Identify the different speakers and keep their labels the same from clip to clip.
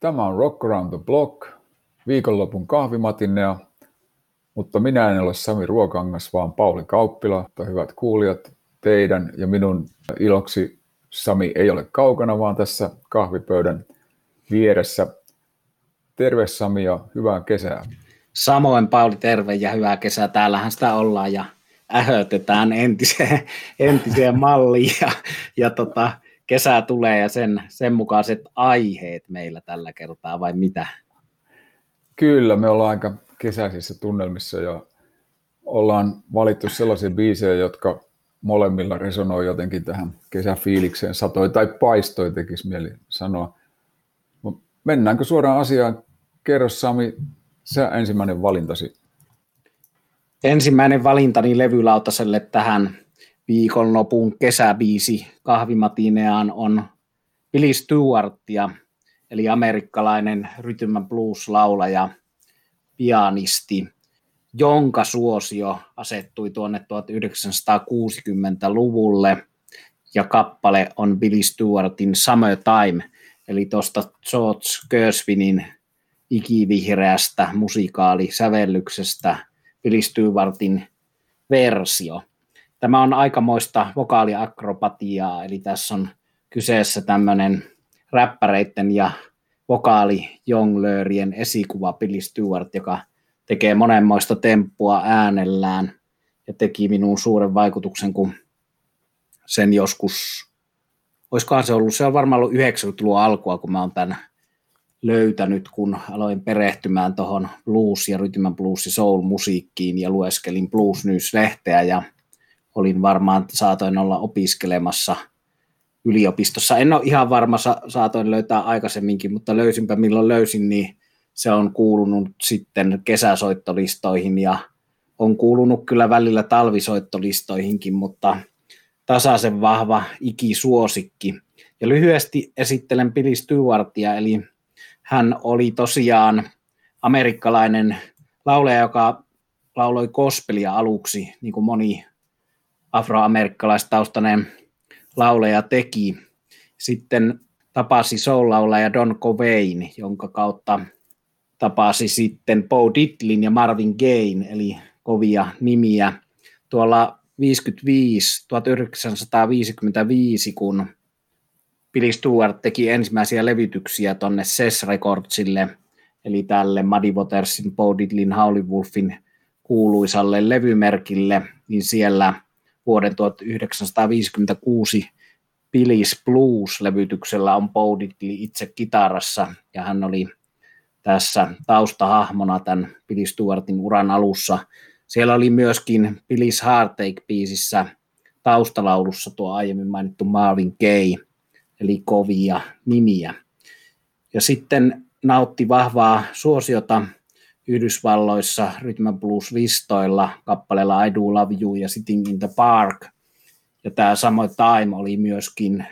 Speaker 1: Tämä on Rock Around the Block, viikonlopun kahvimatinea, mutta minä en ole Sami Ruokangas, vaan Pauli Kauppila. Hyvät kuulijat, teidän ja minun iloksi Sami ei ole kaukana, vaan tässä kahvipöydän vieressä. Terve Sami ja hyvää kesää.
Speaker 2: Samoin Pauli, terve ja hyvää kesää. Täällähän sitä ollaan ja ähötetään entiseen, entiseen malliin ja, ja tota, kesä tulee ja sen, sen mukaiset aiheet meillä tällä kertaa vai mitä?
Speaker 1: Kyllä, me ollaan aika kesäisissä tunnelmissa ja ollaan valittu sellaisia biisejä, jotka molemmilla resonoi jotenkin tähän kesäfiilikseen. Satoi tai paistoi tekisi mieli sanoa. Mennäänkö suoraan asiaan? Kerro Sami, sä ensimmäinen valintasi.
Speaker 2: Ensimmäinen valintani levylautaselle tähän viikonlopun kesäbiisi kahvimatineaan on Billy Stewartia, eli amerikkalainen rytmän blues-laulaja, pianisti, jonka suosio asettui tuonne 1960-luvulle, ja kappale on Billy Stewartin Summertime, eli tuosta George Gershwinin ikivihreästä musikaalisävellyksestä Billy Stewartin versio. Tämä on aikamoista vokaaliakrobatiaa, eli tässä on kyseessä tämmöinen räppäreiden ja vokaalijonglöörien esikuva Billy Stewart, joka tekee monenmoista temppua äänellään ja teki minuun suuren vaikutuksen, kun sen joskus, olisikohan se ollut, se on varmaan ollut 90-luvun alkua, kun mä oon tämän löytänyt, kun aloin perehtymään tuohon blues- ja rytmän blues- ja soul-musiikkiin ja lueskelin Blues News-lehteä ja olin varmaan, saatoin olla opiskelemassa yliopistossa. En ole ihan varma, saatoin löytää aikaisemminkin, mutta löysinpä milloin löysin, niin se on kuulunut sitten kesäsoittolistoihin ja on kuulunut kyllä välillä talvisoittolistoihinkin, mutta tasaisen vahva ikisuosikki. Ja lyhyesti esittelen Billy Stewartia, eli hän oli tosiaan amerikkalainen laulaja, joka lauloi kospelia aluksi, niin kuin moni afroamerikkalaistaustainen lauleja teki. Sitten tapasi soul-laulaja Don Covain, jonka kautta tapasi sitten Bo Diddlin ja Marvin Gaye, eli kovia nimiä. Tuolla 55, 1955, kun Billy Stewart teki ensimmäisiä levytyksiä tonne Ses Recordsille, eli tälle Muddy Watersin, Bo Diddlin, Howlin Wolfin kuuluisalle levymerkille, niin siellä – vuoden 1956 Billy's Blues-levytyksellä on Bowditley itse kitarassa, ja hän oli tässä taustahahmona tämän Billy Stewartin uran alussa. Siellä oli myöskin Billy's Heartache-biisissä taustalaulussa tuo aiemmin mainittu Marvin Gaye, eli kovia nimiä. Ja sitten nautti vahvaa suosiota Yhdysvalloissa Rhythm Blues listoilla kappaleella I Do Love You ja Sitting in the Park. Ja tämä samoin Time oli myöskin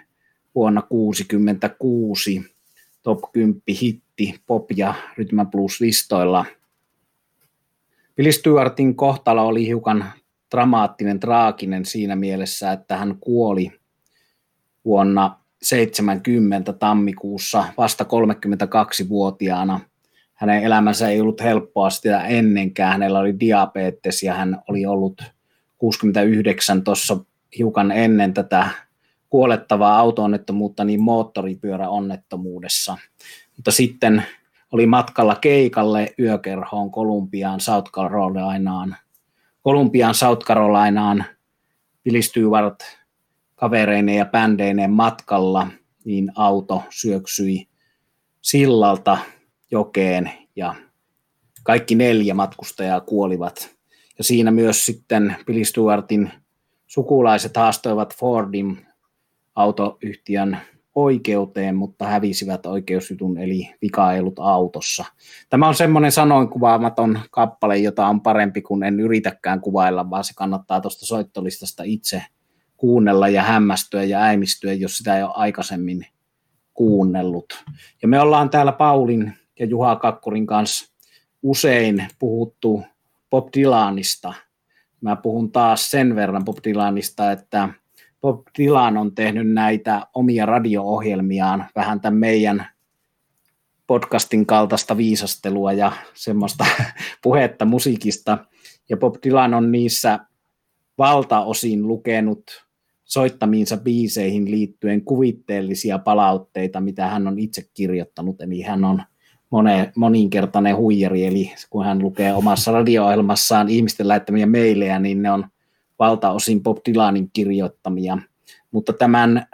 Speaker 2: vuonna 1966 top 10 hitti pop- ja Rhythm Blues listoilla. Billy Stewartin kohtalo oli hiukan dramaattinen, traaginen siinä mielessä, että hän kuoli vuonna 70 tammikuussa vasta 32-vuotiaana – hänen elämänsä ei ollut helppoa sitä ennenkään. Hänellä oli diabetes ja hän oli ollut 69 tuossa hiukan ennen tätä kuolettavaa auto-onnettomuutta niin moottoripyöräonnettomuudessa. Mutta sitten oli matkalla keikalle yökerhoon Kolumbiaan, South Carolinaan. Kolumbiaan, South Carolinaan Billy Stewart kavereineen ja bändeineen matkalla, niin auto syöksyi sillalta jokeen ja kaikki neljä matkustajaa kuolivat. Ja siinä myös sitten Billy Stewartin sukulaiset haastoivat Fordin autoyhtiön oikeuteen, mutta hävisivät oikeusjutun, eli vika ei ollut autossa. Tämä on semmoinen sanoin kuvaamaton kappale, jota on parempi, kun en yritäkään kuvailla, vaan se kannattaa tuosta soittolistasta itse kuunnella ja hämmästyä ja äimistyä, jos sitä ei ole aikaisemmin kuunnellut. Ja me ollaan täällä Paulin ja Juha Kakkurin kanssa usein puhuttu Bob Dylanista. Mä puhun taas sen verran Bob Dylanista, että Bob Dylan on tehnyt näitä omia radio-ohjelmiaan vähän tämän meidän podcastin kaltaista viisastelua ja semmoista puhetta musiikista. Ja Bob Dylan on niissä valtaosin lukenut soittamiinsa biiseihin liittyen kuvitteellisia palautteita, mitä hän on itse kirjoittanut. Eli hän on mone, moninkertainen huijari, eli kun hän lukee omassa radio-ohjelmassaan ihmisten lähettämiä meilejä, niin ne on valtaosin Bob Dylanin kirjoittamia. Mutta tämän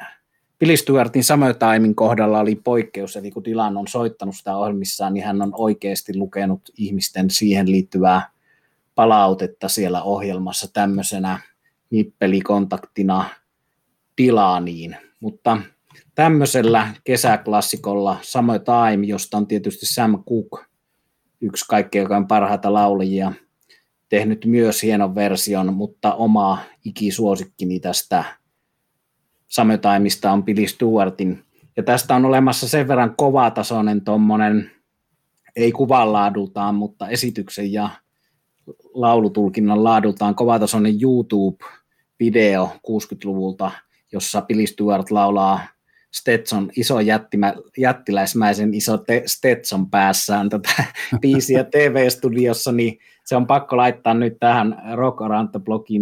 Speaker 2: Billy Stewartin Summertimein kohdalla oli poikkeus, eli kun Dylan on soittanut sitä ohjelmissaan, niin hän on oikeasti lukenut ihmisten siihen liittyvää palautetta siellä ohjelmassa tämmöisenä nippelikontaktina Dylaniin. Mutta tämmöisellä kesäklassikolla Summertime, josta on tietysti Sam Cooke, yksi kaikkein parhaita laulajia, tehnyt myös hienon version, mutta oma ikisuosikkini tästä Summertimeista on Billy Stewartin. Ja tästä on olemassa sen verran kovatasoinen tuommoinen, ei kuvan laadultaan, mutta esityksen ja laulutulkinnan laadultaan kovatasoinen YouTube-video 60-luvulta, jossa Billy Stewart laulaa Stetson, iso jättimä, jättiläismäisen iso te, Stetson päässään tätä biisiä TV-studiossa, niin se on pakko laittaa nyt tähän Rock Around the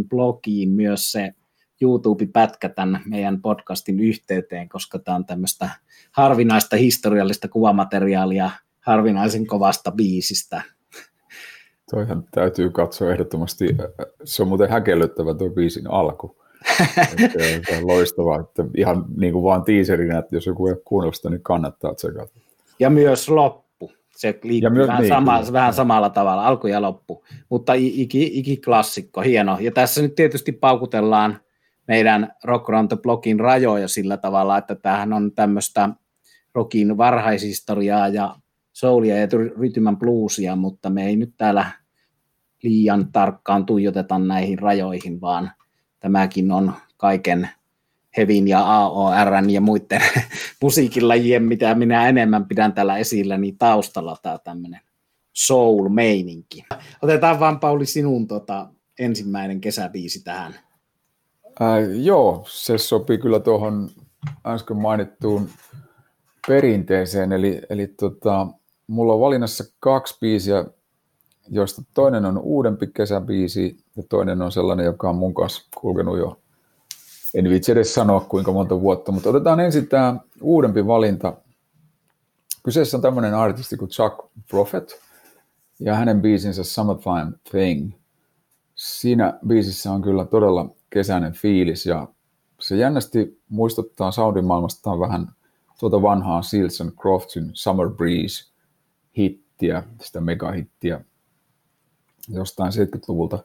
Speaker 2: blogiin myös se YouTube-pätkä tämän meidän podcastin yhteyteen, koska tämä on tämmöistä harvinaista historiallista kuvamateriaalia harvinaisen kovasta biisistä.
Speaker 1: Toihan täytyy katsoa ehdottomasti. Se on muuten häkellyttävä tuo biisin alku. Se on loistavaa, että ihan niin kuin vaan tiiserinä, että jos joku ei kuunnella sitä, niin kannattaa tsekata.
Speaker 2: Ja myös loppu. Se liittyy myös, vähän, niin, sama, niin, vähän samalla tavalla, alku ja loppu. Mutta iki, iki klassikko, hieno. Ja tässä nyt tietysti paukutellaan meidän Rock Around the Blockin rajoja sillä tavalla, että tämähän on tämmöistä rockin varhaishistoriaa ja soulia ja rytmän bluesia, mutta me ei nyt täällä liian tarkkaan tuijoteta näihin rajoihin, vaan tämäkin on kaiken Hevin ja AOR ja muiden musiikilajien, mitä minä enemmän pidän täällä esillä, niin taustalla tämä tämmöinen soul-meininki. Otetaan vaan Pauli sinun tota, ensimmäinen kesäbiisi tähän.
Speaker 1: Ää, joo, se sopii kyllä tuohon äsken mainittuun perinteeseen, eli, eli tota, mulla on valinnassa kaksi biisiä, joista toinen on uudempi kesäbiisi ja toinen on sellainen, joka on mun kanssa kulkenut jo, en vitsi edes sanoa kuinka monta vuotta, mutta otetaan ensin tämä uudempi valinta. Kyseessä on tämmöinen artisti kuin Chuck Prophet ja hänen biisinsä Summertime Thing. Siinä biisissä on kyllä todella kesäinen fiilis ja se jännästi muistuttaa Saudin maailmastaan vähän tuota vanhaa Seals and Croftsin Summer Breeze hittiä, sitä megahittiä jostain 70-luvulta.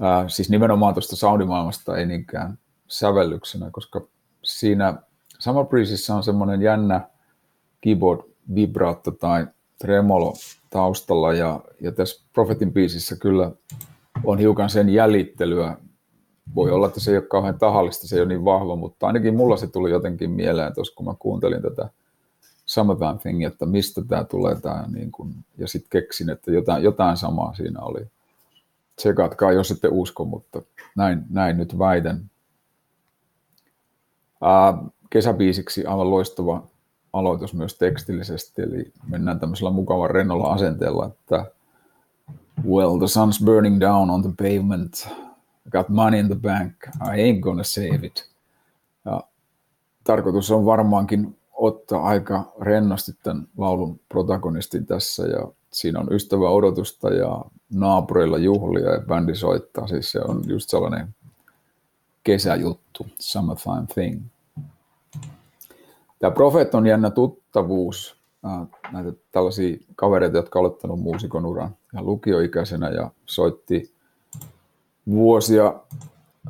Speaker 1: Ää, siis nimenomaan tuosta Saudimaailmasta ei niinkään sävellyksenä, koska siinä Summer Breezeissä on semmoinen jännä keyboard vibraatto tai tremolo taustalla ja, ja tässä Prophetin biisissä kyllä on hiukan sen jäljittelyä voi olla, että se ei ole kauhean tahallista, se ei ole niin vahva, mutta ainakin mulla se tuli jotenkin mieleen tuossa, kun mä kuuntelin tätä Summertime Thing, että mistä tämä tulee tämä, niin kun, ja sitten keksin, että jotain, jotain samaa siinä oli. Tsekatkaa, jos ette usko, mutta näin, näin nyt väitän. Ää, kesäbiisiksi aivan loistava aloitus myös tekstillisesti, eli mennään tämmöisellä mukavan rennolla asenteella, että Well, the sun's burning down on the pavement, I got money in the bank, I ain't gonna save it. Ja tarkoitus on varmaankin ottaa aika rennosti tämän laulun protagonistin tässä ja siinä on ystävä odotusta ja naapureilla juhlia ja bändi soittaa. Siis se on just sellainen kesäjuttu, summertime thing. Tämä Prophet on jännä tuttavuus. Näitä tällaisia kavereita, jotka ovat aloittanut muusikon uran ja lukioikäisenä ja soitti vuosia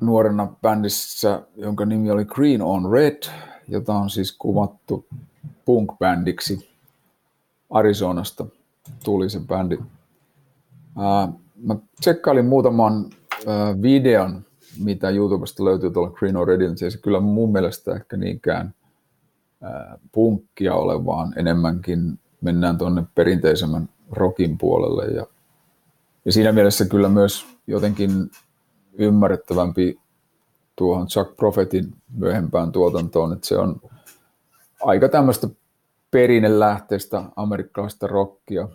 Speaker 1: nuorena bändissä, jonka nimi oli Green on Red, jota on siis kuvattu punk-bändiksi. Arizonasta tuli se bändi. mä tsekkailin muutaman videon, mitä YouTubesta löytyy tuolla Green on Redin, se kyllä mun mielestä ehkä niinkään punkkia ole, vaan enemmänkin mennään tuonne perinteisemmän rockin puolelle. Ja, ja siinä mielessä kyllä myös jotenkin ymmärrettävämpi tuohon Chuck Prophetin myöhempään tuotantoon, että se on aika tämmöistä perinnelähteistä amerikkalaista rockia.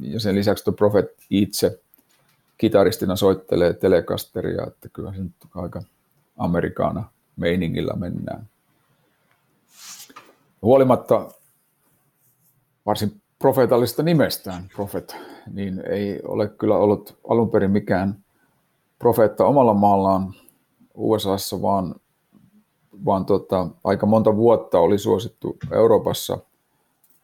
Speaker 1: Ja sen lisäksi tuo Prophet itse kitaristina soittelee telekasteria, että kyllä se nyt aika amerikaana meiningillä mennään. Huolimatta varsin profeetallisesta nimestään, Prophet, niin ei ole kyllä ollut alun perin mikään profeetta omalla maallaan USAssa, vaan, vaan tota, aika monta vuotta oli suosittu Euroopassa,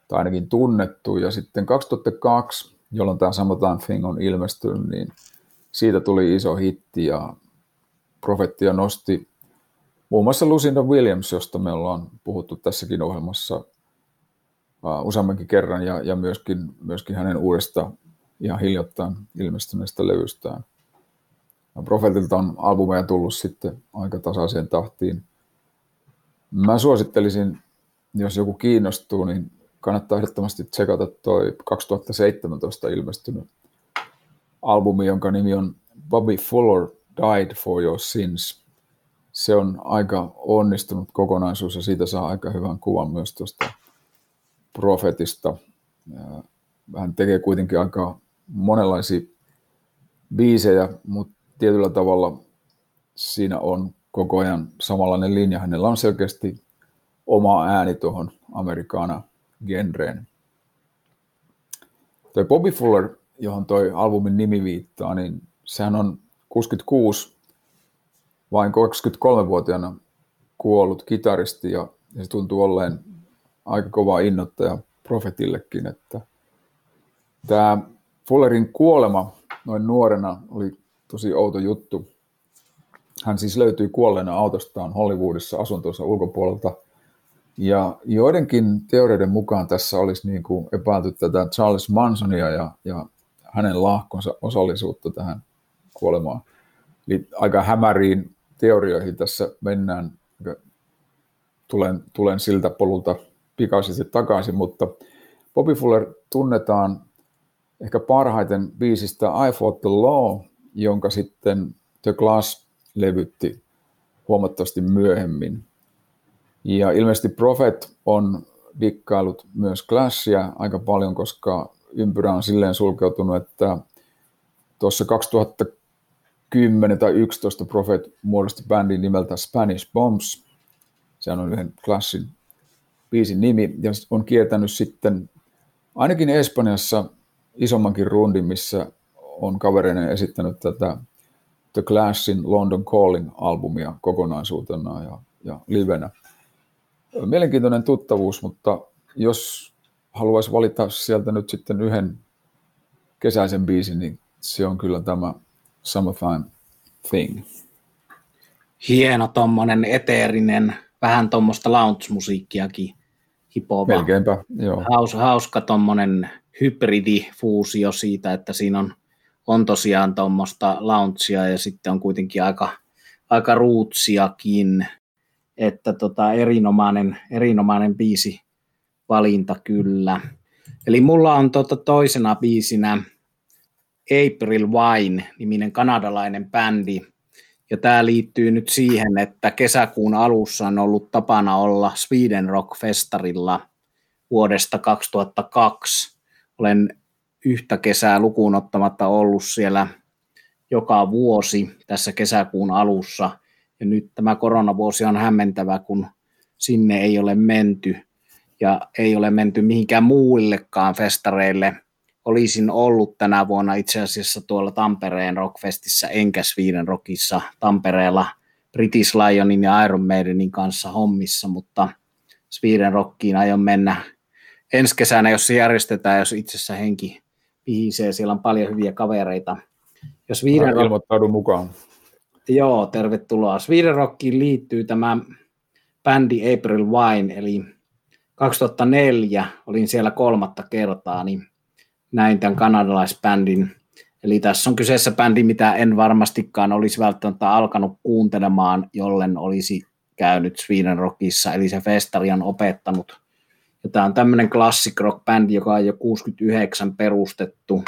Speaker 1: tai ainakin tunnettu, ja sitten 2002, jolloin tämä Summertime Thing on ilmestynyt, niin siitä tuli iso hitti, ja profettia nosti muun muassa Lucinda Williams, josta me ollaan puhuttu tässäkin ohjelmassa useammankin kerran, ja, ja myöskin, myöskin hänen uudesta ihan hiljattain ilmestyneestä levystään. Profetilta on albumeja tullut sitten aika tasaiseen tahtiin. Mä suosittelisin, jos joku kiinnostuu, niin kannattaa ehdottomasti tsekata toi 2017 ilmestynyt albumi, jonka nimi on Bobby Fuller Died for Your Sins. Se on aika onnistunut kokonaisuus ja siitä saa aika hyvän kuvan myös tuosta profetista. Hän tekee kuitenkin aika monenlaisia biisejä, mutta tietyllä tavalla siinä on koko ajan samanlainen linja. Hänellä on selkeästi oma ääni tuohon amerikaana genreen. Toi Bobby Fuller, johon toi albumin nimi viittaa, niin sehän on 66 vain 23-vuotiaana kuollut kitaristi ja, ja se tuntuu olleen aika kova innoittaja profetillekin, että tämä Fullerin kuolema noin nuorena oli tosi outo juttu. Hän siis löytyi kuolleena autostaan Hollywoodissa asuntonsa ulkopuolelta. Ja joidenkin teorioiden mukaan tässä olisi niin kuin epäilty tätä Charles Mansonia ja, ja hänen lahkonsa osallisuutta tähän kuolemaan. Eli aika hämäriin teorioihin tässä mennään. Tulen, tulen siltä polulta pikaisesti takaisin, mutta Bobby Fuller tunnetaan ehkä parhaiten biisistä I Fought the Law, jonka sitten The Glass levytti huomattavasti myöhemmin. Ja ilmeisesti Prophet on dikkailut myös Clashia aika paljon, koska ympyrä on silleen sulkeutunut, että tuossa 2010 tai 11 Prophet muodosti bändin nimeltä Spanish Bombs. Se on yhden Clashin biisin nimi ja on kiertänyt sitten ainakin Espanjassa isommankin rundin, missä on kavereinen esittänyt tätä The Clashin London Calling-albumia kokonaisuutena ja, ja livenä. Mielenkiintoinen tuttavuus, mutta jos haluaisi valita sieltä nyt sitten yhden kesäisen biisin, niin se on kyllä tämä Summertime Thing.
Speaker 2: Hieno tuommoinen eteerinen, vähän tuommoista lounge-musiikkiakin hipova.
Speaker 1: Melkeinpä, joo.
Speaker 2: Haus, hauska tuommoinen hybridifuusio siitä, että siinä on on tosiaan tuommoista launchia ja sitten on kuitenkin aika, aika ruutsiakin, että tota, erinomainen, erinomainen biisi valinta kyllä. Eli mulla on tota toisena biisinä April Wine, niminen kanadalainen bändi, ja tämä liittyy nyt siihen, että kesäkuun alussa on ollut tapana olla Sweden Rock Festarilla vuodesta 2002. Olen yhtä kesää lukuun ottamatta ollut siellä joka vuosi tässä kesäkuun alussa. Ja nyt tämä koronavuosi on hämmentävä, kun sinne ei ole menty ja ei ole menty mihinkään muillekaan festareille. Olisin ollut tänä vuonna itse asiassa tuolla Tampereen Rockfestissä enkä Sweden Rockissa Tampereella British Lionin ja Iron Maidenin kanssa hommissa, mutta Sweden Rockiin aion mennä ensi kesänä, jos se järjestetään, jos itsessä henki pihisee, siellä on paljon hyviä kavereita.
Speaker 1: Jos Sweden Rock... ilmoittaudu mukaan.
Speaker 2: Joo, tervetuloa. Sweden Rockiin liittyy tämä bändi April Wine, eli 2004 olin siellä kolmatta kertaa, niin näin tämän kanadalaisbändin. Eli tässä on kyseessä bändi, mitä en varmastikaan olisi välttämättä alkanut kuuntelemaan, jollen olisi käynyt Sweden Rockissa, eli se festari on opettanut ja tämä on tämmöinen classic rock bändi, joka on jo 69 perustettu.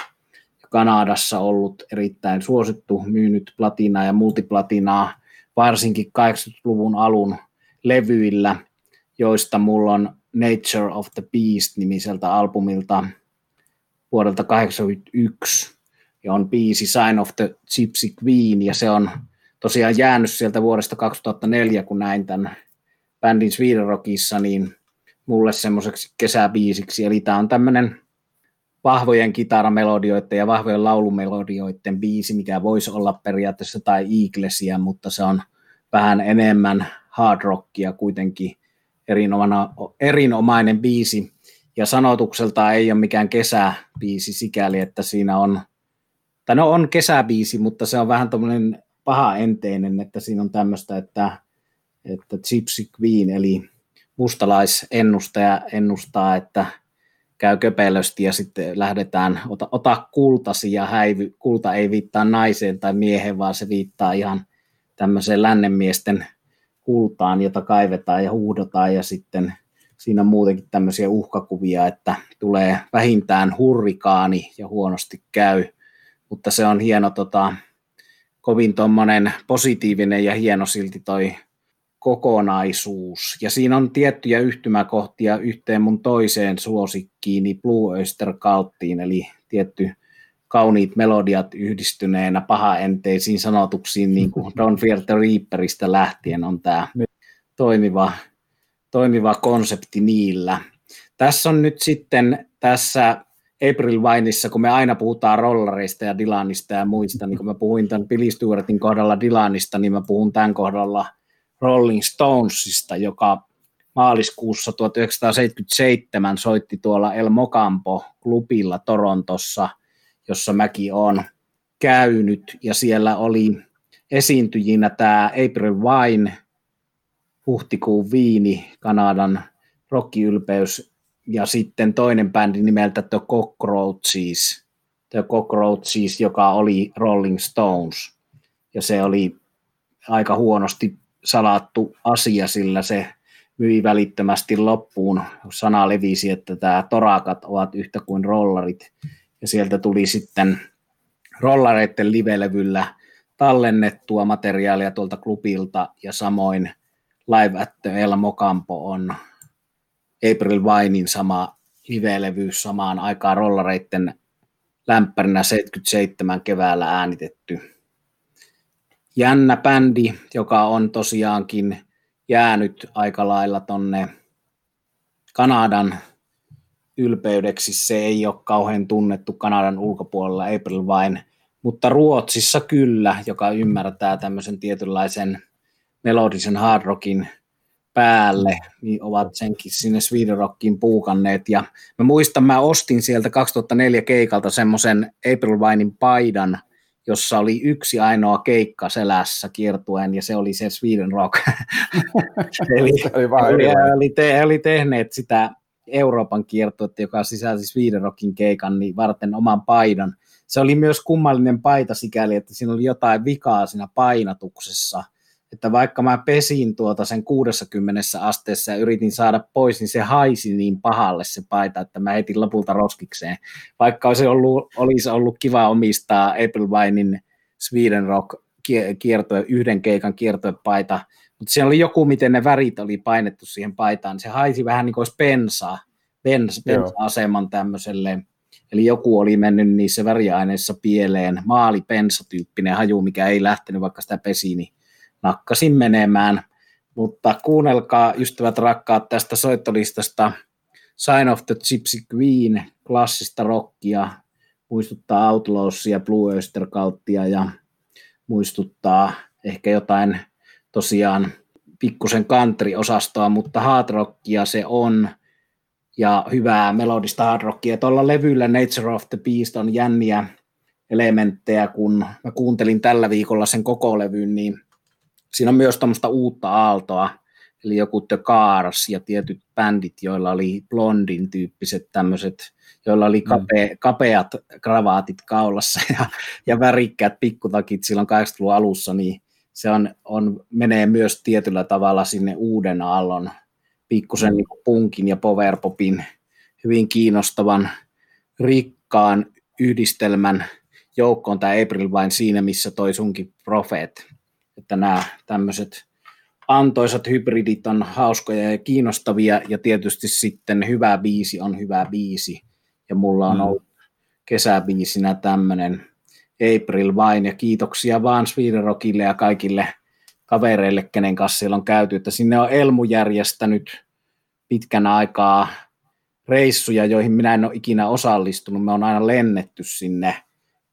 Speaker 2: Kanadassa ollut erittäin suosittu, myynyt platinaa ja multiplatinaa, varsinkin 80-luvun alun levyillä, joista mulla on Nature of the Beast nimiseltä albumilta vuodelta 1981 ja on biisi Sign of the Gypsy Queen ja se on tosiaan jäänyt sieltä vuodesta 2004, kun näin tämän bändin Sweden Rockissa, niin mulle semmoiseksi kesäbiisiksi. Eli tämä on tämmöinen vahvojen kitaramelodioiden ja vahvojen laulumelodioiden biisi, mikä voisi olla periaatteessa tai Eaglesia, mutta se on vähän enemmän hard rockia kuitenkin erinomainen biisi. Ja sanotukselta ei ole mikään kesäbiisi sikäli, että siinä on, tai no on kesäbiisi, mutta se on vähän tämmöinen paha enteinen, että siinä on tämmöistä, että, että Gypsy Queen, eli mustalaisennustaja ennustaa, että käy köpelösti ja sitten lähdetään, ota, ota kultasi ja häivy. Kulta ei viittaa naiseen tai miehen, vaan se viittaa ihan tämmöiseen lännenmiesten kultaan, jota kaivetaan ja huudotaan ja sitten siinä on muutenkin tämmöisiä uhkakuvia, että tulee vähintään hurrikaani ja huonosti käy, mutta se on hieno, tota, kovin tuommoinen positiivinen ja hieno silti toi kokonaisuus. Ja siinä on tiettyjä yhtymäkohtia yhteen mun toiseen suosikkiini Blue Oyster Culttiin, eli tietty kauniit melodiat yhdistyneenä pahaenteisiin sanotuksiin, niin kuin Don Fear the Reaperista lähtien on tämä toimiva, toimiva konsepti niillä. Tässä on nyt sitten tässä April Wineissa, kun me aina puhutaan rollareista ja Dylanista ja muista, niin kun mä puhuin tämän Billy Stewartin kohdalla Dylanista, niin mä puhun tämän kohdalla Rolling Stonesista, joka maaliskuussa 1977 soitti tuolla El Mocampo klubilla Torontossa, jossa mäkin olen käynyt, ja siellä oli esiintyjinä tämä April Wine, huhtikuun viini, Kanadan rockiylpeys, ja sitten toinen bändi nimeltä The Cockroaches, The Cockroaches, joka oli Rolling Stones, ja se oli aika huonosti salattu asia, sillä se myi välittömästi loppuun. Sana levisi, että tämä torakat ovat yhtä kuin rollarit, ja sieltä tuli sitten rollareiden livelevyllä tallennettua materiaalia tuolta klubilta, ja samoin Live at the El Mocampo on April Winein sama live-levy samaan aikaan rollareiden lämpärinä 77 keväällä äänitetty jännä bändi, joka on tosiaankin jäänyt aika lailla tonne Kanadan ylpeydeksi. Se ei ole kauhean tunnettu Kanadan ulkopuolella April Wine, mutta Ruotsissa kyllä, joka ymmärtää tämmöisen tietynlaisen melodisen hard rockin päälle, niin ovat senkin sinne Sweden Rockiin puukanneet. Ja mä muistan, mä ostin sieltä 2004 keikalta semmoisen April Winein paidan, jossa oli yksi ainoa keikka selässä kiertuen, ja se oli se Sweden Rock. Eli se oli, oli, oli, te, oli tehneet sitä Euroopan kiertuetta, joka sisälsi Sweden Rockin keikan, niin varten oman paidan. Se oli myös kummallinen paita sikäli, että siinä oli jotain vikaa siinä painatuksessa – että vaikka mä pesin tuota sen 60 asteessa ja yritin saada pois, niin se haisi niin pahalle se paita, että mä heitin lopulta roskikseen. Vaikka olisi ollut, olisi ollut kiva omistaa Apple Winein Sweden Rock kiertoe, yhden keikan kiertoepaita, mutta se oli joku, miten ne värit oli painettu siihen paitaan, niin se haisi vähän niin kuin olisi pensaa, bens, bensa-aseman tämmöiselle, eli joku oli mennyt niissä väriaineissa pieleen, maalipensatyyppinen haju, mikä ei lähtenyt, vaikka sitä pesi, niin nakkasin menemään. Mutta kuunnelkaa ystävät rakkaat tästä soittolistasta Sign of the Gypsy Queen, klassista rockia, muistuttaa Outlawsia, Blue Oyster Cultia ja muistuttaa ehkä jotain tosiaan pikkusen country-osastoa, mutta hard rockia se on ja hyvää melodista hard rockia. Tuolla levyllä Nature of the Beast on jänniä elementtejä, kun mä kuuntelin tällä viikolla sen koko levyn, niin siinä on myös tämmöistä uutta aaltoa, eli joku The Cars ja tietyt bändit, joilla oli blondin tyyppiset tämmöiset, joilla oli kape, mm. kapeat kravaatit kaulassa ja, ja värikkäät pikkutakit silloin 80-luvun alussa, niin se on, on, menee myös tietyllä tavalla sinne uuden aallon pikkusen mm. niin punkin ja powerpopin hyvin kiinnostavan, rikkaan yhdistelmän joukkoon tämä April vain siinä, missä toi sunkin Prophet että nämä tämmöiset antoisat hybridit on hauskoja ja kiinnostavia, ja tietysti sitten hyvä biisi on hyvä biisi. Ja mulla on mm. ollut kesäbiisinä tämmöinen April vain, ja kiitoksia vaan Swedenrockille ja kaikille kavereille, kenen kanssa siellä on käyty, että sinne on Elmu järjestänyt pitkän aikaa reissuja, joihin minä en ole ikinä osallistunut. Me on aina lennetty sinne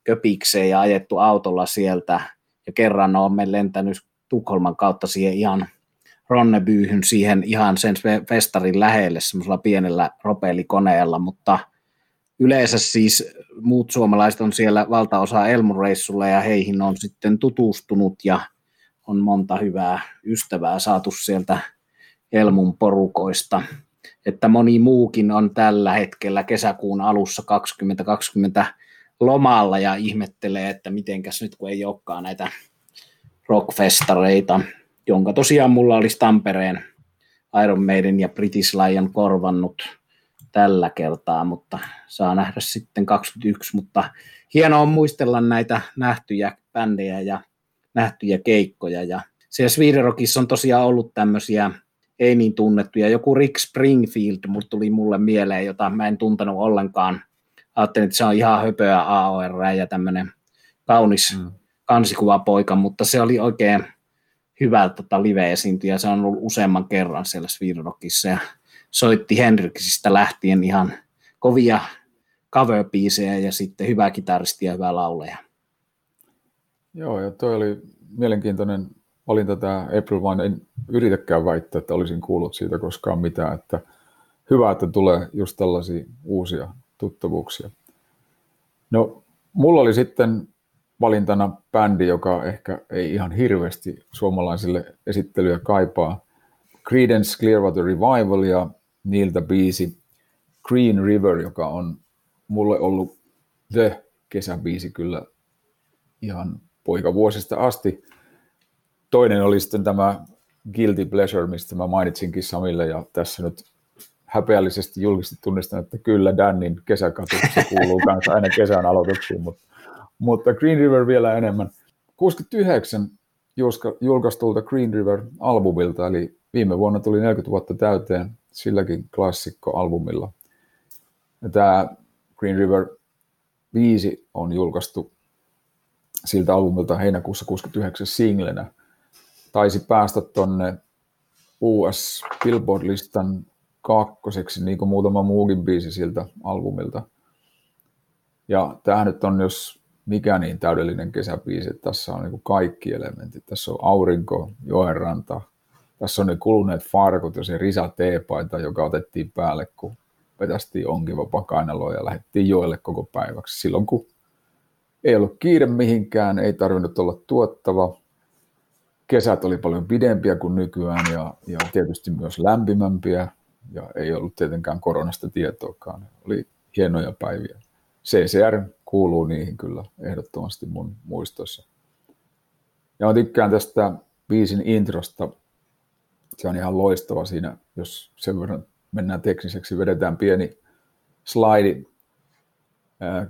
Speaker 2: Köpikseen ja ajettu autolla sieltä, ja kerran olen lentänyt Tukholman kautta siihen ihan Ronnebyyhyn siihen ihan sen festarin lähelle semmoisella pienellä ropelikoneella, mutta yleensä siis muut suomalaiset on siellä valtaosa Elmureissulla ja heihin on sitten tutustunut ja on monta hyvää ystävää saatu sieltä Elmun porukoista. Että moni muukin on tällä hetkellä kesäkuun alussa 2020 lomalla ja ihmettelee, että mitenkäs nyt kun ei olekaan näitä rockfestareita, jonka tosiaan mulla olisi Tampereen Iron Maiden ja British Lion korvannut tällä kertaa, mutta saa nähdä sitten 21, mutta hienoa on muistella näitä nähtyjä bändejä ja nähtyjä keikkoja ja siellä Sweden Rockissa on tosiaan ollut tämmöisiä ei niin tunnettuja. Joku Rick Springfield mutta tuli mulle mieleen, jota mä en tuntenut ollenkaan. Ajattelin, että se on ihan höpöä AOR ja tämmöinen kaunis mm. kansikuvapoika, mutta se oli oikein hyvä tota, live-esiintyjä. Se on ollut useamman kerran siellä Sweden Rockissa ja soitti Henriksistä lähtien ihan kovia cover ja sitten hyvä kitaristi ja hyvä lauleja.
Speaker 1: Joo, ja toi oli mielenkiintoinen valinta tämä April Wine. En yritäkään väittää, että olisin kuullut siitä koskaan mitään, että hyvä, että tulee just tällaisia uusia tuttavuuksia. No, mulla oli sitten valintana bändi, joka ehkä ei ihan hirveästi suomalaisille esittelyä kaipaa. Creedence Clearwater Revival ja niiltä biisi Green River, joka on mulle ollut the kesäbiisi kyllä ihan poikavuosista asti. Toinen oli sitten tämä Guilty Pleasure, mistä mä mainitsinkin Samille, ja tässä nyt häpeällisesti julkisesti tunnistan, että kyllä Dannin kesäkatu, kuuluu kanssa aina kesän aloituksiin, mutta, mutta Green River vielä enemmän. 69 julkaistulta Green River-albumilta, eli viime vuonna tuli 40 vuotta täyteen silläkin klassikkoalbumilla. Ja tämä Green River 5 on julkaistu siltä albumilta heinäkuussa 69 singlenä. Taisi päästä tonne US Billboard-listan kakkoseksi, niin kuin muutama muukin biisi siltä albumilta. Ja tämä nyt on, jos mikä niin täydellinen kesäbiisi, että tässä on niin kaikki elementit. Tässä on aurinko, joenranta, tässä on ne kuluneet farkut ja se risa teepaita, joka otettiin päälle, kun vetästiin onkiva pakainalo ja lähdettiin joelle koko päiväksi. Silloin kun ei ollut kiire mihinkään, ei tarvinnut olla tuottava. Kesät oli paljon pidempiä kuin nykyään ja, ja tietysti myös lämpimämpiä ja ei ollut tietenkään koronasta tietoakaan. Oli hienoja päiviä. CCR kuuluu niihin kyllä ehdottomasti mun muistoissa. Ja mä tykkään tästä biisin introsta. Se on ihan loistava siinä, jos sen verran mennään tekniseksi, vedetään pieni slaidi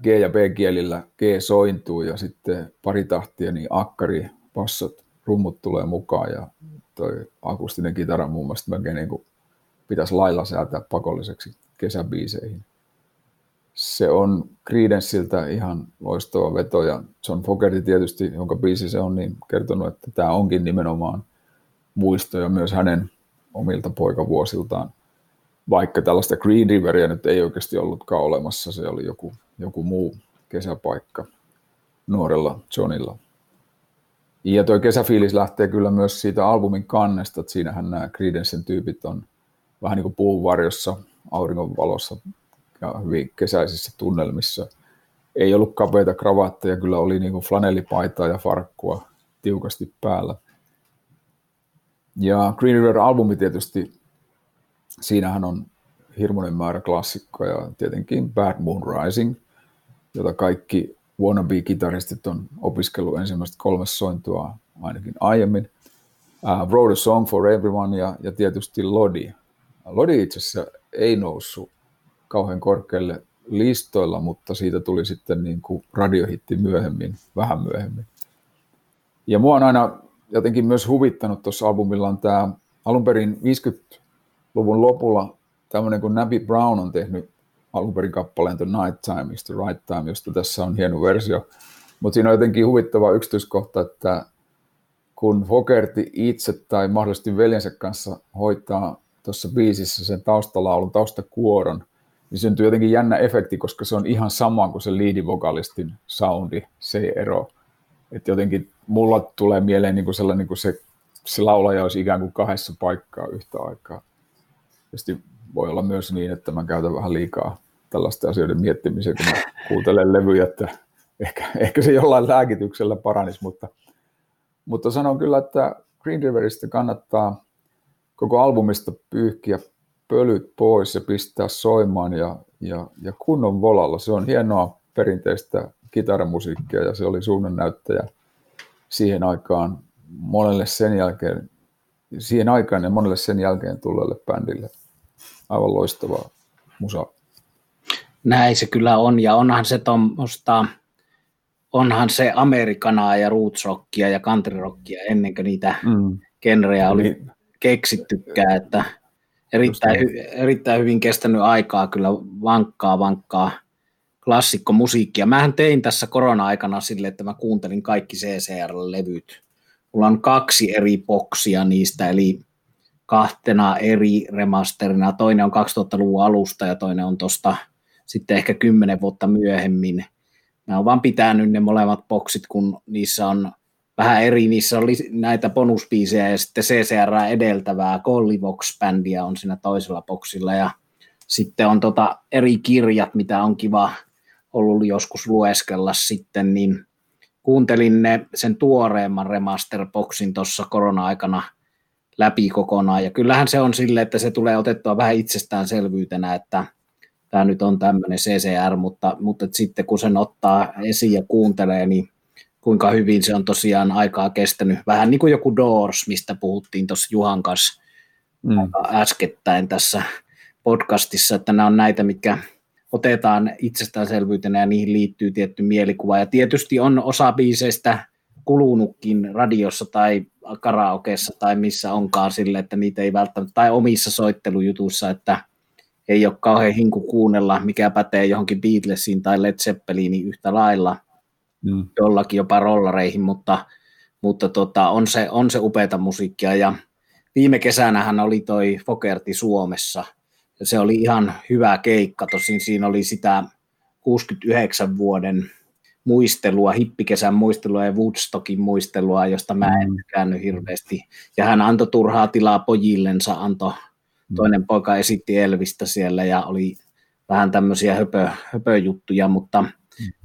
Speaker 1: G- ja B-kielillä G sointuu ja sitten pari tahtia, niin akkari, passot, rummut tulee mukaan ja toi akustinen kitara muun muassa melkein niin kuin pitäisi lailla säätää pakolliseksi kesäbiiseihin. Se on Creedenceiltä ihan loistava veto ja John Fogerty tietysti, jonka biisi se on, niin kertonut, että tämä onkin nimenomaan muistoja myös hänen omilta poikavuosiltaan vaikka tällaista Green Riveria nyt ei oikeasti ollutkaan olemassa, se oli joku, joku muu kesäpaikka nuorella Johnilla. Ja tuo kesäfiilis lähtee kyllä myös siitä albumin kannesta, että siinähän nämä Creedencen tyypit on vähän niin kuin puun varjossa, auringon valossa ja hyvin kesäisissä tunnelmissa. Ei ollut kapeita kravatteja, kyllä oli niin kuin flanellipaitaa ja farkkua tiukasti päällä. Ja Green River-albumi tietysti siinähän on hirmuinen määrä klassikkoja, tietenkin Bad Moon Rising, jota kaikki wannabe-kitaristit on opiskellut ensimmäistä kolme sointua ainakin aiemmin. Uh, Wrote a Song for Everyone ja, ja tietysti Lodi. Lodi itse asiassa ei noussut kauhean korkealle listoilla, mutta siitä tuli sitten niin kuin radiohitti myöhemmin, vähän myöhemmin. Ja mua on aina jotenkin myös huvittanut tuossa albumilla on tämä alun perin 50-luvun lopulla tämmöinen kuin Nabby Brown on tehnyt alun perin kappaleen The Night Time is the Right Time, josta tässä on hieno versio. Mutta siinä on jotenkin huvittava yksityiskohta, että kun Fogerty itse tai mahdollisesti veljensä kanssa hoitaa tuossa biisissä sen taustalaulun, taustakuoron, niin syntyy jotenkin jännä efekti, koska se on ihan sama kuin se liidivokalistin soundi, se ero. Et jotenkin mulla tulee mieleen niin kuin sellainen, niin kuin se, se laulaja olisi ikään kuin kahdessa paikkaa yhtä aikaa. Tietysti voi olla myös niin, että mä käytän vähän liikaa tällaisten asioiden miettimiseen, kun mä kuuntelen levyjä, että ehkä, ehkä se jollain lääkityksellä paranisi, mutta, mutta sanon kyllä, että Green Riveristä kannattaa koko albumista pyyhkiä pölyt pois ja pistää soimaan ja, ja, ja kunnon volalla. Se on hienoa perinteistä kitaramusiikkia ja se oli suunnannäyttäjä siihen aikaan monelle sen jälkeen, siihen aikaan ja monelle sen jälkeen tulleelle bändille. Aivan loistavaa musa.
Speaker 2: Näin se kyllä on ja onhan se tuommoista, onhan se amerikanaa ja rootsrockia ja countryrockia ennen kuin niitä mm. genrejä oli niin. Keksittykään, että erittäin, hy, erittäin hyvin kestänyt aikaa kyllä vankkaa, vankkaa klassikkomusiikkia. Mähän tein tässä korona-aikana sille, että mä kuuntelin kaikki CCR-levyt. Mulla on kaksi eri boksia niistä, eli kahtena eri remasterina. Toinen on 2000-luvun alusta ja toinen on tuosta sitten ehkä kymmenen vuotta myöhemmin. Mä oon vaan pitänyt ne molemmat boksit, kun niissä on vähän eri, niissä on näitä bonuspiisejä ja sitten CCR edeltävää Collivox-bändiä on siinä toisella boksilla ja sitten on tota eri kirjat, mitä on kiva ollut joskus lueskella sitten, niin kuuntelin ne sen tuoreemman remasterboxin tuossa korona-aikana läpi kokonaan, ja kyllähän se on sille, että se tulee otettua vähän itsestäänselvyytenä, että tämä nyt on tämmöinen CCR, mutta, mutta sitten kun sen ottaa esiin ja kuuntelee, niin kuinka hyvin se on tosiaan aikaa kestänyt. Vähän niin kuin joku Doors, mistä puhuttiin tuossa Juhan kanssa mm. äskettäin tässä podcastissa, että nämä on näitä, mitkä otetaan itsestäänselvyytenä ja niihin liittyy tietty mielikuva. Ja tietysti on osa biiseistä kulunutkin radiossa tai karaokeessa tai missä onkaan sille, että niitä ei välttämättä, tai omissa soittelujutuissa, että ei ole kauhean hinku kuunnella, mikä pätee johonkin Beatlesiin tai Led Zeppeliniin yhtä lailla, mm. jollakin jopa rollareihin, mutta, mutta tota, on, se, on se upeata musiikkia ja viime kesänähän oli toi Fokerti Suomessa – ja se oli ihan hyvä keikka, tosin siinä oli sitä 69 vuoden muistelua, hippikesän muistelua ja Woodstockin muistelua, josta mä en mm. käynyt hirveästi. Ja hän antoi turhaa tilaa pojillensa, antoi, mm. toinen poika esitti Elvistä siellä ja oli vähän tämmöisiä höpö, höpöjuttuja, mutta.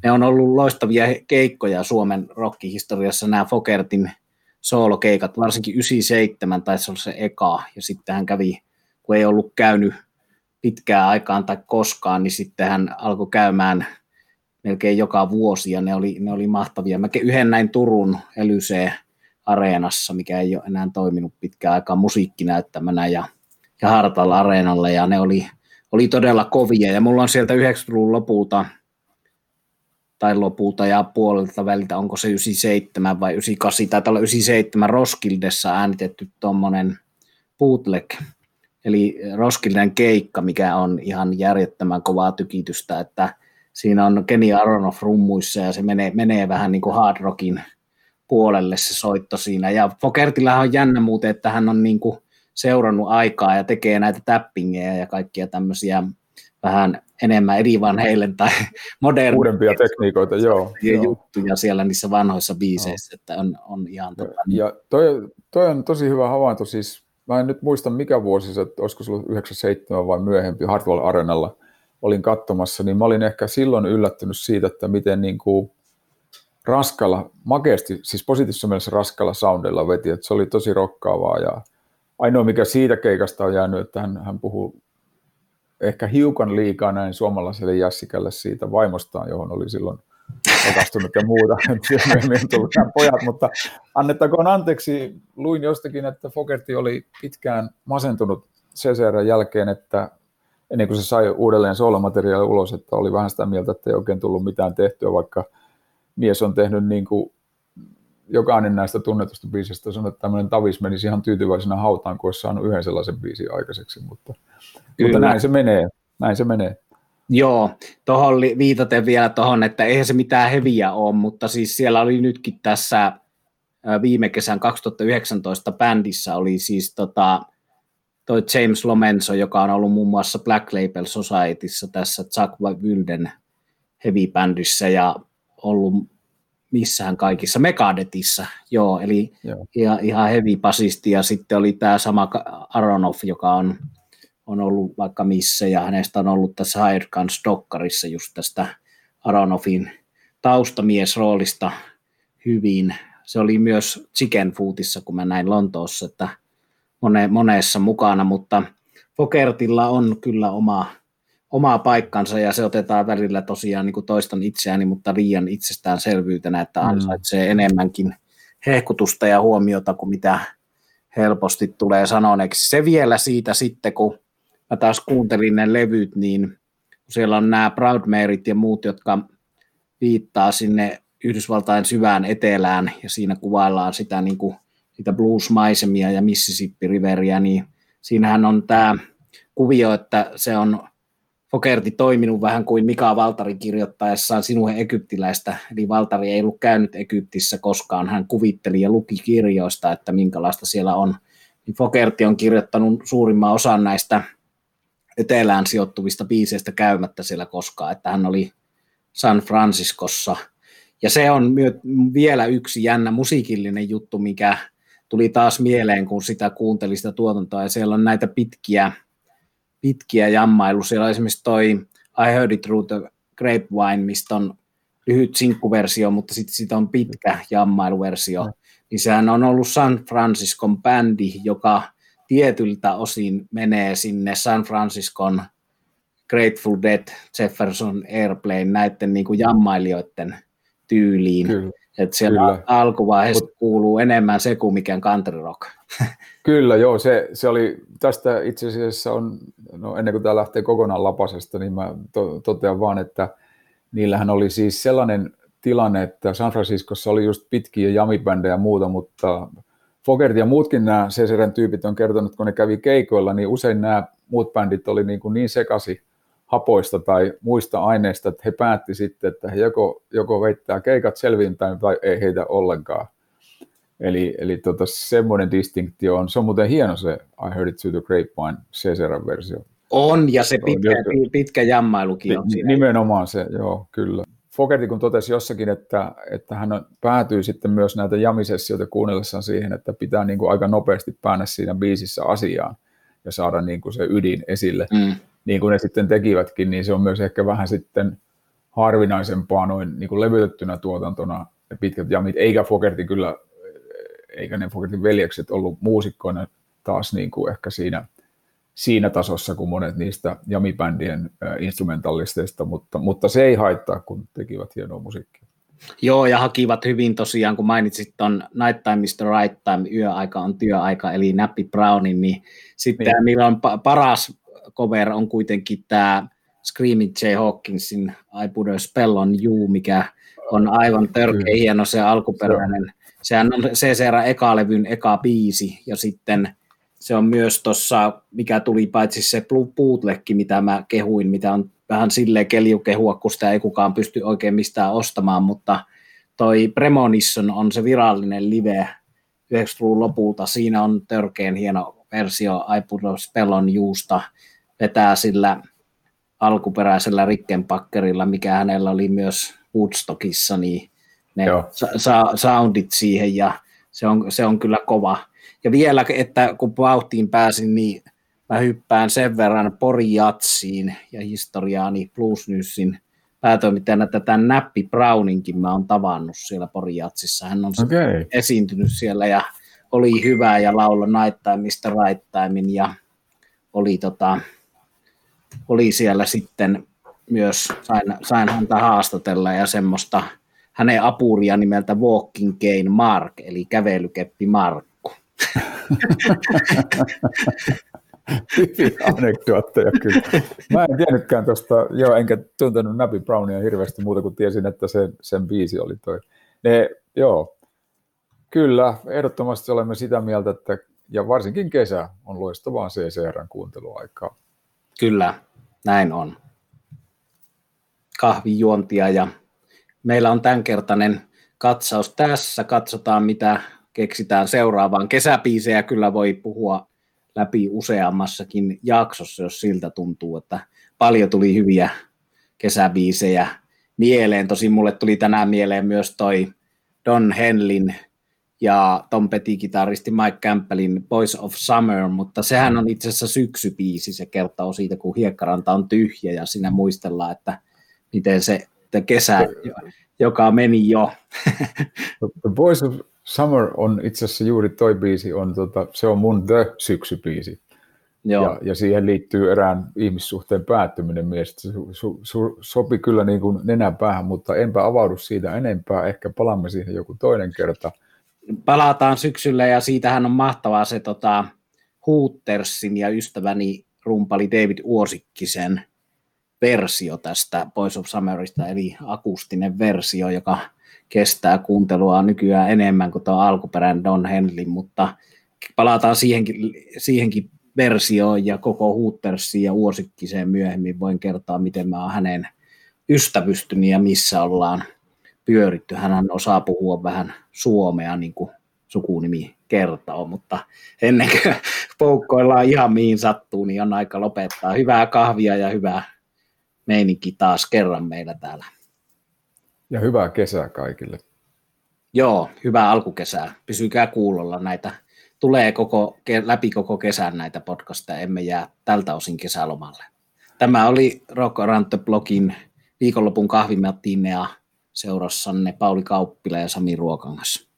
Speaker 2: Ne on ollut loistavia keikkoja Suomen rockihistoriassa, nämä Fokertin soolokeikat, varsinkin 97 taisi olla se eka, ja sitten hän kävi, kun ei ollut käynyt pitkään aikaan tai koskaan, niin sitten hän alkoi käymään melkein joka vuosi ja ne oli, ne oli mahtavia. Mä yhden näin Turun Elysee areenassa, mikä ei ole enää toiminut pitkään aikaa musiikkinäyttämänä ja, ja Hartalla areenalla ja ne oli, oli todella kovia ja mulla on sieltä 90-luvun lopulta tai lopulta ja puolelta väliltä, onko se 97 vai 98, tai olla 97 Roskildessa äänitetty tuommoinen bootleg eli Roskilden keikka, mikä on ihan järjettömän kovaa tykitystä, että siinä on Kenny Aronoff rummuissa ja se menee, menee vähän niin kuin hard rockin puolelle se soitto siinä. Ja Fokertilla on jännä muuten, että hän on niin kuin seurannut aikaa ja tekee näitä tappingeja ja kaikkia tämmöisiä vähän enemmän Van Halen tai modernia.
Speaker 1: Uudempia tekniikoita, joo.
Speaker 2: Ja juttuja siellä niissä vanhoissa biiseissä, no. että on, on ihan...
Speaker 1: Tota, ja toi, toi on tosi hyvä havainto, siis mä en nyt muista mikä vuosi se, olisiko se ollut 97 vai myöhempi Hardwall Arenalla olin katsomassa, niin mä olin ehkä silloin yllättynyt siitä, että miten niin kuin raskalla, makeasti, siis positiivisessa mielessä raskalla soundilla veti, että se oli tosi rokkaavaa ja ainoa mikä siitä keikasta on jäänyt, että hän, hän puhuu ehkä hiukan liikaa näin suomalaiselle jässikälle siitä vaimostaan, johon oli silloin rakastunut ja muuta. Myöhemmin tullut pojat, mutta annettakoon anteeksi. Luin jostakin, että Fogerty oli pitkään masentunut CCR jälkeen, että ennen kuin se sai uudelleen soolomateriaalia ulos, että oli vähän sitä mieltä, että ei oikein tullut mitään tehtyä, vaikka mies on tehnyt niin kuin jokainen näistä tunnetusta biisistä sanoi, että tämmöinen tavis menisi ihan tyytyväisenä hautaan, kun olisi saanut yhden sellaisen biisin aikaiseksi, mutta, mutta näin se menee, näin se menee.
Speaker 2: Joo, tuohon viitaten vielä tuohon, että eihän se mitään heviä ole, mutta siis siellä oli nytkin tässä viime kesän 2019 bändissä oli siis tota, toi James Lomenzo, joka on ollut muun muassa Black Label Societyssä tässä Chuck Wilden heavy-bändissä ja ollut missään kaikissa, Megadetissa, joo, eli joo. Ihan, ihan heavy basisti ja sitten oli tämä sama Aronoff, joka on, on ollut vaikka missä ja hänestä on ollut tässä Hired Guns Dokkarissa just tästä Aronoffin taustamiesroolista hyvin. Se oli myös Chicken Foodissa, kun mä näin Lontoossa, että mone, monessa mukana, mutta Fokertilla on kyllä oma, oma paikkansa ja se otetaan välillä tosiaan niin kuin toistan itseäni, mutta liian itsestäänselvyytenä, että mm. ansaitsee mm. enemmänkin hehkutusta ja huomiota kuin mitä helposti tulee sanoneeksi. Se vielä siitä sitten, kun mä taas kuuntelin ne levyt, niin siellä on nämä Proud ja muut, jotka viittaa sinne Yhdysvaltain syvään etelään ja siinä kuvaillaan sitä niin kuin niitä blues-maisemia ja Mississippi Riveria, niin siinähän on tämä kuvio, että se on Fokerti toiminut vähän kuin Mika Valtari kirjoittaessaan sinun egyptiläistä, eli Valtari ei ollut käynyt Egyptissä koskaan, hän kuvitteli ja luki kirjoista, että minkälaista siellä on. Niin Fokerti on kirjoittanut suurimman osan näistä etelään sijoittuvista biiseistä käymättä siellä koskaan, että hän oli San Franciscossa. Ja se on vielä yksi jännä musiikillinen juttu, mikä tuli taas mieleen, kun sitä kuuntelin sitä tuotantoa, ja siellä on näitä pitkiä, pitkiä jammailu. Siellä on esimerkiksi toi I Heard It Through the Grapevine, mistä on lyhyt sinkkuversio, mutta sitten sit on pitkä jammailuversio. Mm. Niin sehän on ollut San Franciscon bändi, joka tietyltä osin menee sinne San Franciscon Grateful Dead, Jefferson Airplane, näiden niin kuin jammailijoiden tyyliin. Kyllä. Että siellä Kyllä. alkuvaiheessa Mut, kuuluu enemmän se kuin mikään country rock.
Speaker 1: Kyllä, joo. Se, se oli, tästä itse asiassa on, no ennen kuin tämä lähtee kokonaan lapasesta, niin mä to, totean vaan, että niillähän oli siis sellainen tilanne, että San Franciscossa oli just pitkiä jamibändejä ja muuta, mutta Fogert ja muutkin nämä CCRn tyypit on kertonut, kun ne kävi keikoilla, niin usein nämä muut bändit oli niin, kuin niin sekasi, hapoista tai muista aineista, että he päätti sitten, että he joko, joko veittää keikat selvinpäin tai ei heitä ollenkaan. Eli, eli tota, semmoinen distinktio on, se on muuten hieno se I Heard It to the Grapevine CSR-versio.
Speaker 2: On, ja se pitkä, on, pitkä jammailukin on siinä.
Speaker 1: Nimenomaan se, joo, kyllä. Fogerti kun totesi jossakin, että, että hän päätyy sitten myös näitä jamisessioita kuunnellessaan siihen, että pitää niin kuin aika nopeasti päästä siinä biisissä asiaan ja saada niin kuin se ydin esille. Mm niin kuin ne sitten tekivätkin, niin se on myös ehkä vähän sitten harvinaisempaa noin niin kuin levytettynä tuotantona ja pitkät jamit, eikä Fogerti kyllä, eikä ne Fogertin veljekset ollut muusikkoina taas niin kuin ehkä siinä, siinä tasossa kuin monet niistä jamibändien instrumentallisteista, mutta, mutta se ei haittaa, kun tekivät hienoa musiikkia.
Speaker 2: Joo, ja hakivat hyvin tosiaan, kun mainitsit tuon Night Time is the Right Time, yöaika on työaika, eli Nappi Brownin, niin sitten niin. niillä on paras cover on kuitenkin tämä Screaming J. Hawkinsin I Put a Spell on You, mikä on aivan törkeä hieno se alkuperäinen. Sehän on CCR eka-levyn eka biisi, ja sitten se on myös tuossa, mikä tuli paitsi se bootlegki, mitä mä kehuin, mitä on vähän silleen keliukehua, kun sitä ei kukaan pysty oikein mistään ostamaan, mutta toi Premonition on se virallinen live 90-luvun lopulta. Siinä on törkeen hieno versio I Put a Spell on Yousta, vetää sillä alkuperäisellä Rickenbackerilla, mikä hänellä oli myös Woodstockissa, niin ne sa- soundit siihen ja se on, se on kyllä kova. Ja vielä, että kun vauhtiin pääsin, niin mä hyppään sen verran Porijatsiin ja historiaani Blues Newsin päätoimittajana tätä Näppi Browninkin mä oon tavannut siellä Porijatsissa. Hän on okay. esiintynyt siellä ja oli hyvä ja laulo Night Time, Mr. Right Timein ja oli tota, oli siellä sitten myös, sain, sain häntä haastatella ja semmoista hänen apuria nimeltä Walking Cane Mark, eli kävelykeppi Markku.
Speaker 1: Hyviä anekdootteja kyllä. Mä en tiennytkään tuosta, joo, enkä tuntenut Nappy Brownia hirveästi muuta kuin tiesin, että sen, sen biisi oli toi. Ne, joo, Kyllä, ehdottomasti olemme sitä mieltä, että ja varsinkin kesä on loistavaa CCRn kuunteluaikaa.
Speaker 2: Kyllä, näin on. Kahvijuontia ja meillä on tämänkertainen katsaus tässä. Katsotaan, mitä keksitään seuraavaan. Kesäpiisejä kyllä voi puhua läpi useammassakin jaksossa, jos siltä tuntuu, että paljon tuli hyviä kesäbiisejä mieleen. Tosin mulle tuli tänään mieleen myös toi Don Henlin ja Tom Petty-kitaristi Mike Campbellin Boys of Summer, mutta sehän on itse asiassa syksybiisi, se kertoo siitä, kun hiekkaranta on tyhjä ja siinä muistellaan, että miten se kesä, joka meni jo.
Speaker 1: The Boys of Summer on itse asiassa juuri toi biisi, on, tota, se on mun The syksybiisi. Joo. Ja, ja siihen liittyy erään ihmissuhteen päättyminen mies. Se su, su, sopi kyllä niin kuin nenän päähän, mutta enpä avaudu siitä enempää. Ehkä palaamme siihen joku toinen kerta.
Speaker 2: Palataan syksyllä ja siitähän on mahtavaa se tota, Hootersin ja ystäväni rumpali David Uosikkisen versio tästä Boys of Summerista, eli akustinen versio, joka kestää kuuntelua nykyään enemmän kuin tuo alkuperäinen Don Henley, mutta palataan siihenkin, siihenkin versioon ja koko Hootersiin ja Uosikkiseen myöhemmin. Voin kertoa, miten mä oon hänen ystävystynyt ja missä ollaan pyöritty. Hän osaa puhua vähän suomea, niin kuin sukunimi kertoo, mutta ennen kuin poukkoillaan ihan mihin sattuu, niin on aika lopettaa. Hyvää kahvia ja hyvää meininki taas kerran meillä täällä.
Speaker 1: Ja hyvää kesää kaikille.
Speaker 2: Joo, hyvää alkukesää. Pysykää kuulolla näitä. Tulee koko, läpi koko kesän näitä podcasteja, emme jää tältä osin kesälomalle. Tämä oli Rock Around the Blogin viikonlopun kahvimattinea seurassanne Pauli Kauppila ja Sami Ruokangas.